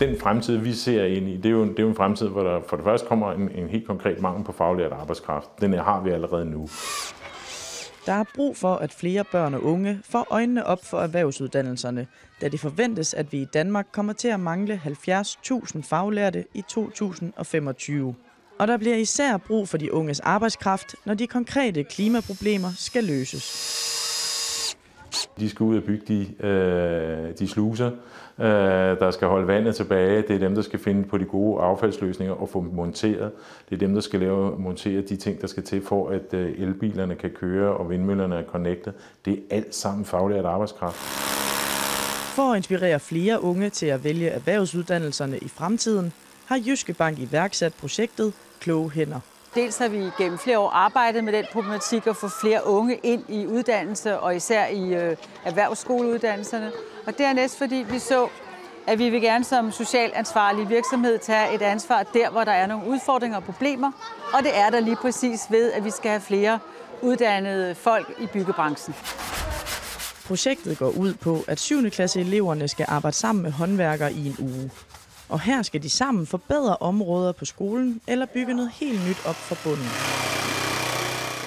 den fremtid, vi ser ind i, det er jo, det er jo en fremtid, hvor der for det første kommer en, en helt konkret mangel på faglært arbejdskraft. Den har vi allerede nu. Der er brug for, at flere børn og unge får øjnene op for erhvervsuddannelserne, da det forventes, at vi i Danmark kommer til at mangle 70.000 faglærte i 2025. Og der bliver især brug for de unges arbejdskraft, når de konkrete klimaproblemer skal løses. De skal ud og bygge de, øh, de sluser, øh, der skal holde vandet tilbage. Det er dem, der skal finde på de gode affaldsløsninger og få dem monteret. Det er dem, der skal lave, montere de ting, der skal til for, at øh, elbilerne kan køre og vindmøllerne er connected. Det er alt sammen faglært arbejdskraft. For at inspirere flere unge til at vælge erhvervsuddannelserne i fremtiden, har Jyske Bank iværksat projektet Kloge Hænder. Dels har vi gennem flere år arbejdet med den problematik at få flere unge ind i uddannelse, og især i øh, erhvervsskoleuddannelserne. Og dernæst fordi vi så, at vi vil gerne som socialt ansvarlig virksomhed tage et ansvar der, hvor der er nogle udfordringer og problemer. Og det er der lige præcis ved, at vi skal have flere uddannede folk i byggebranchen. Projektet går ud på, at 7. klasse eleverne skal arbejde sammen med håndværkere i en uge. Og her skal de sammen forbedre områder på skolen eller bygge noget helt nyt op for bunden.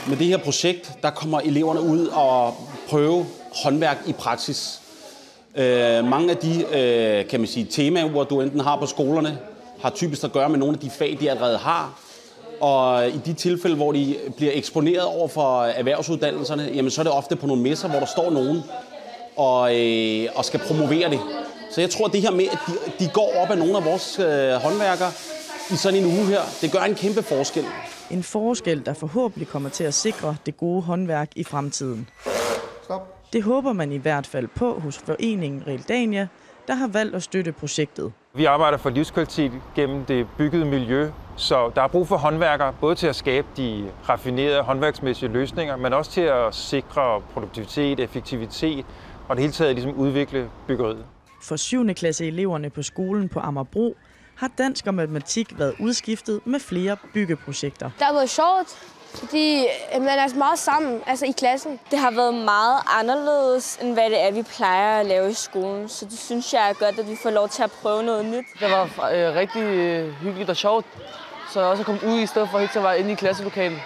Med det her projekt, der kommer eleverne ud og prøve håndværk i praksis. Øh, mange af de øh, kan man sige, temaer, hvor du enten har på skolerne, har typisk at gøre med nogle af de fag, de allerede har. Og i de tilfælde, hvor de bliver eksponeret over for erhvervsuddannelserne, jamen så er det ofte på nogle messer, hvor der står nogen og, øh, og skal promovere det. Så jeg tror, at det her med, at de, de går op af nogle af vores øh, håndværkere i sådan en uge her, det gør en kæmpe forskel. En forskel, der forhåbentlig kommer til at sikre det gode håndværk i fremtiden. Stop. Det håber man i hvert fald på hos foreningen Realdania, der har valgt at støtte projektet. Vi arbejder for livskvalitet gennem det byggede miljø, så der er brug for håndværkere, både til at skabe de raffinerede håndværksmæssige løsninger, men også til at sikre produktivitet, effektivitet og det hele taget ligesom udvikle byggeriet. For 7. klasse eleverne på skolen på Amagerbro har dansk og matematik været udskiftet med flere byggeprojekter. Det har været sjovt, fordi man er meget sammen altså i klassen. Det har været meget anderledes, end hvad det er, vi plejer at lave i skolen. Så det synes jeg er godt, at vi får lov til at prøve noget nyt. Det var øh, rigtig øh, hyggeligt og sjovt. Så jeg også komme ud i stedet for hele tiden at være inde i klasselokalet.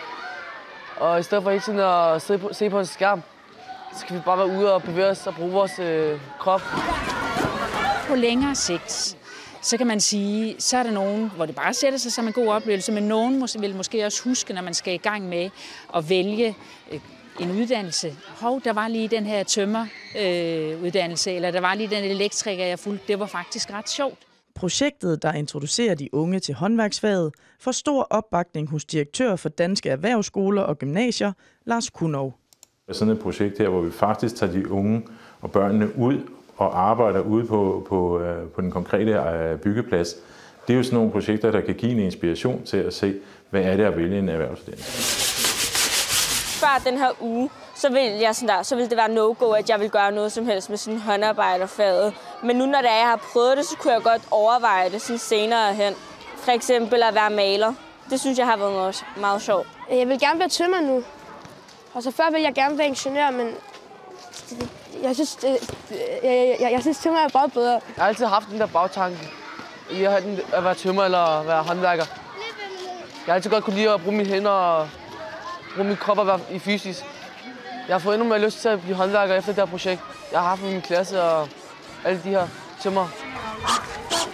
Og i stedet for hele tiden at se på, se på en skærm, så skal vi bare være ude og bevæge os og bruge vores øh, krop. På længere sigt, så kan man sige, så er der nogen, hvor det bare sætter sig som en god oplevelse, men nogen vil måske også huske, når man skal i gang med at vælge øh, en uddannelse. Hov, der var lige den her tømmeruddannelse, øh, eller der var lige den elektriker, jeg fulgte. Det var faktisk ret sjovt. Projektet, der introducerer de unge til håndværksfaget, får stor opbakning hos direktør for Danske Erhvervsskoler og Gymnasier, Lars Kunov. Sådan et projekt her, hvor vi faktisk tager de unge og børnene ud og arbejder ude på, på, øh, på den konkrete øh, byggeplads, det er jo sådan nogle projekter, der kan give en inspiration til at se, hvad er det at vælge en erhvervsuddannelse. Før den her uge, så vil, jeg sådan der, så vil det være no-go, at jeg vil gøre noget som helst med sådan håndarbejderfaget. Men nu, når det er, jeg har prøvet det, så kunne jeg godt overveje det sådan senere hen. For eksempel at være maler. Det synes jeg har været meget, meget sjovt. Jeg vil gerne være tømmer nu. Og så før ville jeg gerne være ingeniør, men jeg synes, det, jeg, jeg, jeg synes tømmer er bare bedre. Jeg har altid haft den der bagtanke. Jeg har den at være tømmer eller være håndværker. Jeg har altid godt kunne lide at bruge mine hænder og bruge min krop og være i fysisk. Jeg har fået endnu mere lyst til at blive håndværker efter det her projekt. Jeg har haft min klasse og alle de her tømmer.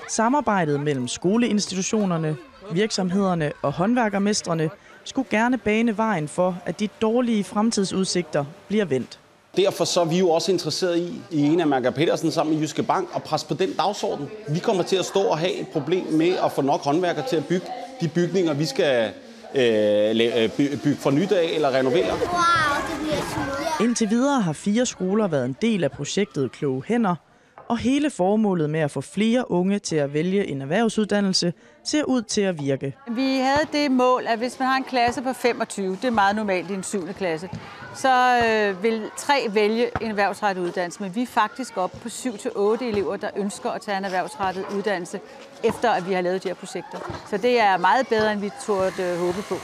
Samarbejdet mellem skoleinstitutionerne, virksomhederne og håndværkermestrene skulle gerne bane vejen for, at de dårlige fremtidsudsigter bliver vendt. Derfor så er vi jo også interesseret i, i en af Mærker Petersen sammen med Jyske Bank, at presse på den dagsorden. Vi kommer til at stå og have et problem med at få nok håndværkere til at bygge de bygninger, vi skal øh, bygge for nyt af eller renovere. Wow, det bliver Indtil videre har fire skoler været en del af projektet Kloge Hænder, og hele formålet med at få flere unge til at vælge en erhvervsuddannelse ser ud til at virke. Vi havde det mål, at hvis man har en klasse på 25, det er meget normalt i en 7. klasse, så øh, vil tre vælge en erhvervsrettet uddannelse. Men vi er faktisk oppe på 7-8 elever, der ønsker at tage en erhvervsrettet uddannelse, efter at vi har lavet de her projekter. Så det er meget bedre, end vi turde øh, håbe på.